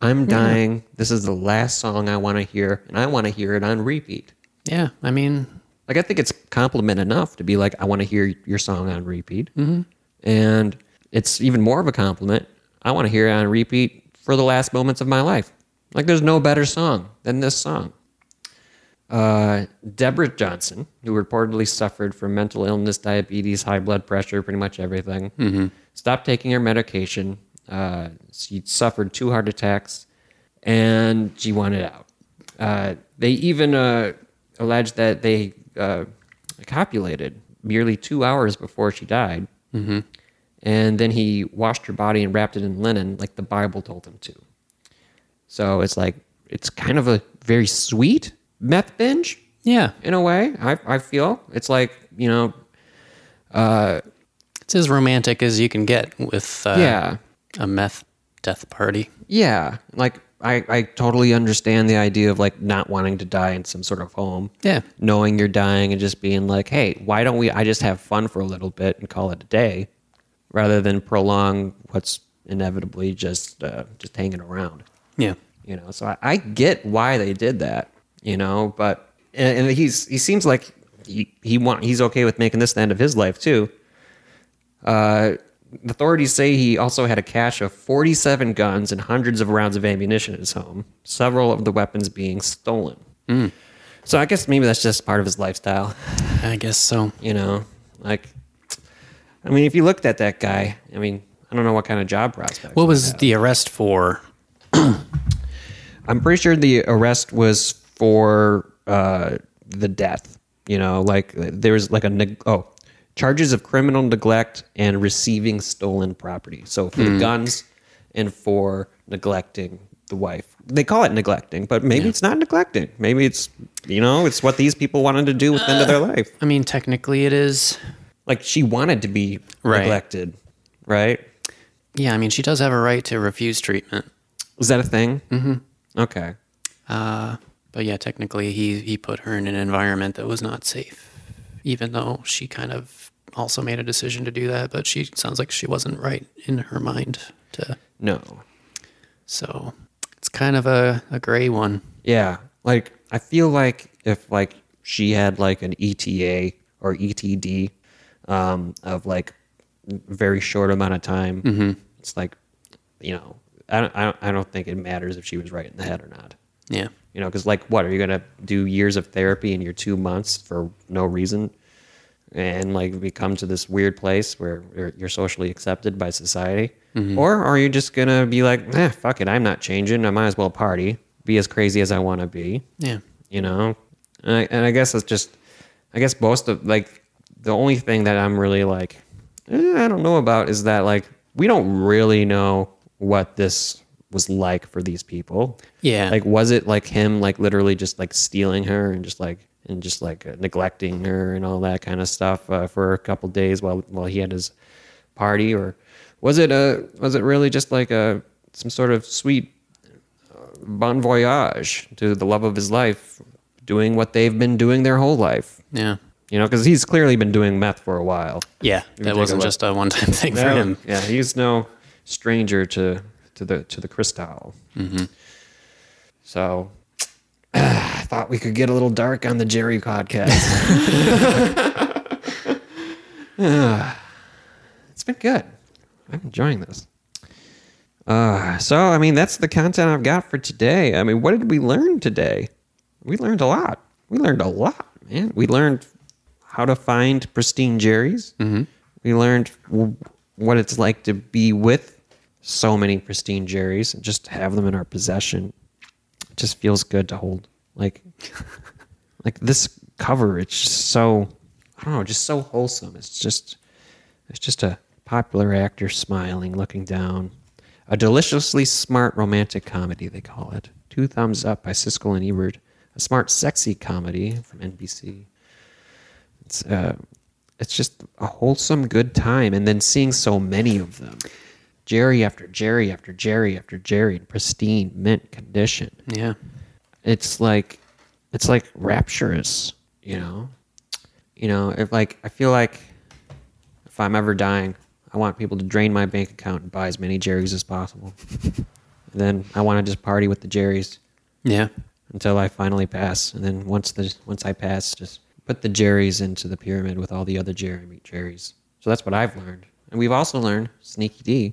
I'm dying. This is the last song I want to hear, and I want to hear it on repeat. yeah. I mean, Like I think it's compliment enough to be like, I want to hear your song on repeat, mm-hmm. and it's even more of a compliment. I want to hear it on repeat for the last moments of my life. Like there's no better song than this song. Uh, Deborah Johnson, who reportedly suffered from mental illness, diabetes, high blood pressure, pretty much everything, stopped taking her medication. Uh, she suffered two heart attacks, and she wanted out. Uh, they even uh, alleged that they uh, copulated merely two hours before she died. Mm-hmm. And then he washed her body and wrapped it in linen, like the Bible told him to. So it's like, it's kind of a very sweet meth binge yeah. in a way. I, I feel it's like, you know, uh, It's as romantic as you can get with uh, yeah, a meth death party. yeah. Like, I, I totally understand the idea of like not wanting to die in some sort of home. Yeah. knowing you're dying and just being like, hey, why don't we? I just have fun for a little bit and call it a day, rather than prolong what's inevitably just uh, just hanging around. Yeah. You know, so I, I get why they did that. You know, but and, and he's he seems like he he want he's okay with making this the end of his life too. Uh, authorities say he also had a cache of 47 guns and hundreds of rounds of ammunition at his home, several of the weapons being stolen. So I guess maybe that's just part of his lifestyle, I guess so. you know? Like, I mean, if you looked at that guy, I mean, I don't know what kind of job prospects. What was the arrest for? I'm pretty sure the arrest was for uh, the death. You know, like there was like a neg- oh charges of criminal neglect and receiving stolen property. So for the guns and for neglecting the wife. They call it neglecting, but maybe it's not neglecting. Maybe it's you know it's what these people wanted to do with the end of their life. I mean, technically it is. Like she wanted to be Right. neglected, right? Yeah, I mean, she does have a right to refuse treatment. Was that a thing? Mm-hmm. Okay. Uh, but yeah, technically he, he put her in an environment that was not safe, even though she kind of also made a decision to do that. But she sounds like she wasn't right in her mind to. No. So it's kind of a, a gray one. Yeah, like I feel like if like she had like an ETA or ETD um, of like very short amount of time, it's like you know I don't, I don't I don't think it matters if she was right in the head or not. Yeah. You know, because like what are you gonna do years of therapy in your two months for no reason? And like we come to this weird place where you're, you're socially accepted by society, or are you just gonna be like, eh, fuck it, I'm not changing. I might as well party, be as crazy as I want to be Yeah. you know and I, and I guess it's just i guess most of like the only thing that i'm really like eh, i don't know about is that like we don't really know what this was like for these people Yeah. like was it like him like literally just like stealing her and just like and just like uh, neglecting her and all that kind of stuff uh, for a couple days while while he had his party or was it a was it really just like a some sort of sweet bon voyage to the love of his life, doing what they've been doing their whole life. Yeah. You know, because he's clearly been doing meth for a while. Yeah. That wasn't look. just a one time thing for him. Yeah, he's no stranger to to the to the crystal. So, I thought we could get a little dark on the Jerry podcast. it's been good. I'm enjoying this. Uh, so, I mean, that's the content I've got for today. I mean, what did we learn today? We learned a lot. We learned a lot, man. We learned how to find pristine Jerry's. Mm-hmm. We learned w- what it's like to be with so many pristine Jerry's and just have them in our possession. It just feels good to hold. Like, like this cover. It's just so I don't know, just so wholesome. It's just it's just a popular actor smiling, looking down. A deliciously smart romantic comedy, they call it. Two thumbs up by Siskel and Ebert. A smart, sexy comedy from NBC. It's uh, it's just a wholesome, good time, and then seeing so many of them, Jerry after Jerry after Jerry after Jerry, in pristine mint condition. Yeah. It's like it's like rapturous, you know. You know, if like I feel like if I'm ever dying, I want people to drain my bank account and buy as many Jerry's as possible. then I want to just party with the Jerry's Yeah. until I finally pass. And then once the once I pass, just put the Jerry's into the pyramid with all the other Jerry Jerry's. So that's what I've learned. And we've also learned Sneaky D,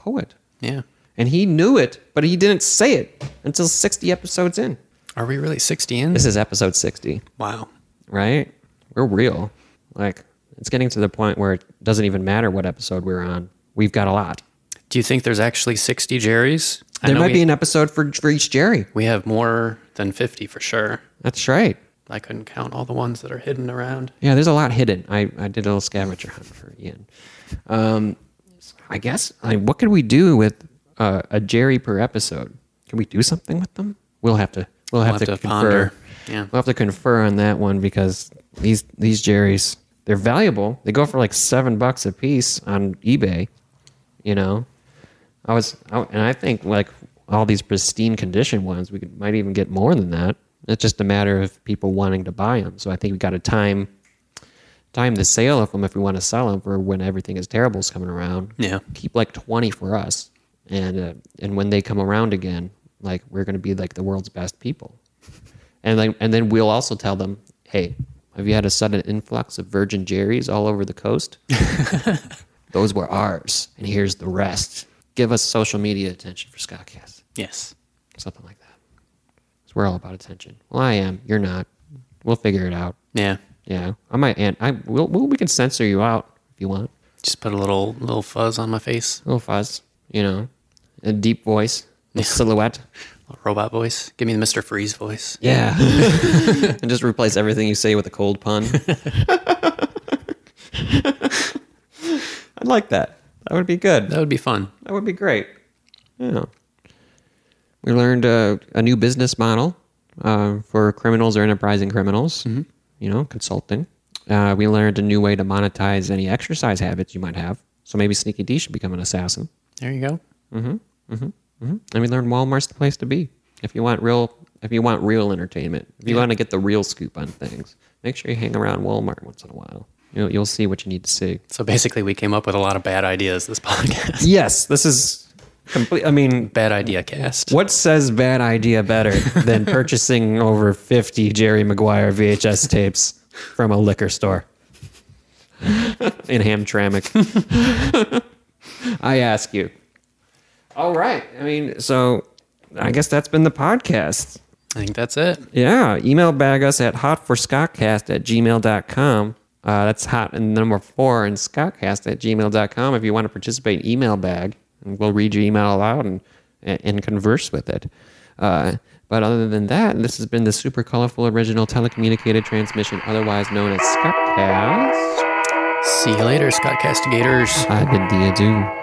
poet. Yeah. And he knew it, but he didn't say it until 60 episodes in. Are we really 60 in? This is episode 60, wow. right? We're real. Like, it's getting to the point where it doesn't even matter what episode we're on. We've got a lot. Do you think there's actually 60 Jerry's? I There might we, be an episode for, for each Jerry. we have more than 50 for sure. That's right. I couldn't count all the ones that are hidden around. Yeah, there's a lot hidden. I, I did a little scavenger hunt for Ian. Um, I guess, I what could we do with uh, a Jerry per episode? Can we do something with them? We'll have to. We'll have, We'll to, have to confer. ponder. Yeah. We'll have to confer on that one because these these Jerry's they're valuable. They go for like seven bucks a piece on eBay. You know, I was I, and I think like all these pristine condition ones, we could, might even get more than that. It's just a matter of people wanting to buy them. So I think we got to time time the sale of them if we want to sell them for when everything is terrible is coming around. Yeah. keep like twenty for us, and uh, and when they come around again, like we're gonna be like the world's best people, and like and then we'll also tell them, hey, have you had a sudden influx of Virgin Jerry's all over the coast? Those were ours, and here's the rest. Give us social media attention for Scottcast, Yes. something like that. 'Cause we're all about attention. Well, I am. You're not. We'll figure it out. Yeah. Yeah, I might. And I will. We'll, we can censor you out if you want. Just put a little little fuzz on my face. A little fuzz, you know, a deep voice, a silhouette. little robot voice. Give me the Mr. Freeze voice. Yeah. and just replace everything you say with a cold pun. I'd like that. That would be good. That would be fun. That would be great. Yeah. We learned uh, a new business model uh, for criminals or enterprising criminals, you know, consulting. Uh, we learned a new way to monetize any exercise habits you might have. So maybe Sneaky D should become an assassin. There you go. Mm-hmm, mm-hmm, mm-hmm. And we learned Walmart's the place to be if you want real if you want real entertainment. If you want to get the real scoop on things, make sure you hang around Walmart once in a while. You'll, you'll see what you need to see. So basically, we came up with a lot of bad ideas this podcast. Yes, this is complete. I mean, bad idea cast. what says bad idea better than purchasing over 50 Jerry Maguire VHS tapes from a liquor store in Hamtramck? I ask you. All right. I mean, so I guess that's been the podcast. I think that's it. Yeah. Email bag us at hotforscottcast at gmail.com. Uh, that's hot and number four and scottcast at gmail.com if you want to participate in email bag. And we'll read your email aloud and, and converse with it. Uh, but other than that, this has been the super colorful original telecommunicated transmission, otherwise known as Scottcast. See you later, Scott Castigators. I bid thee adieu.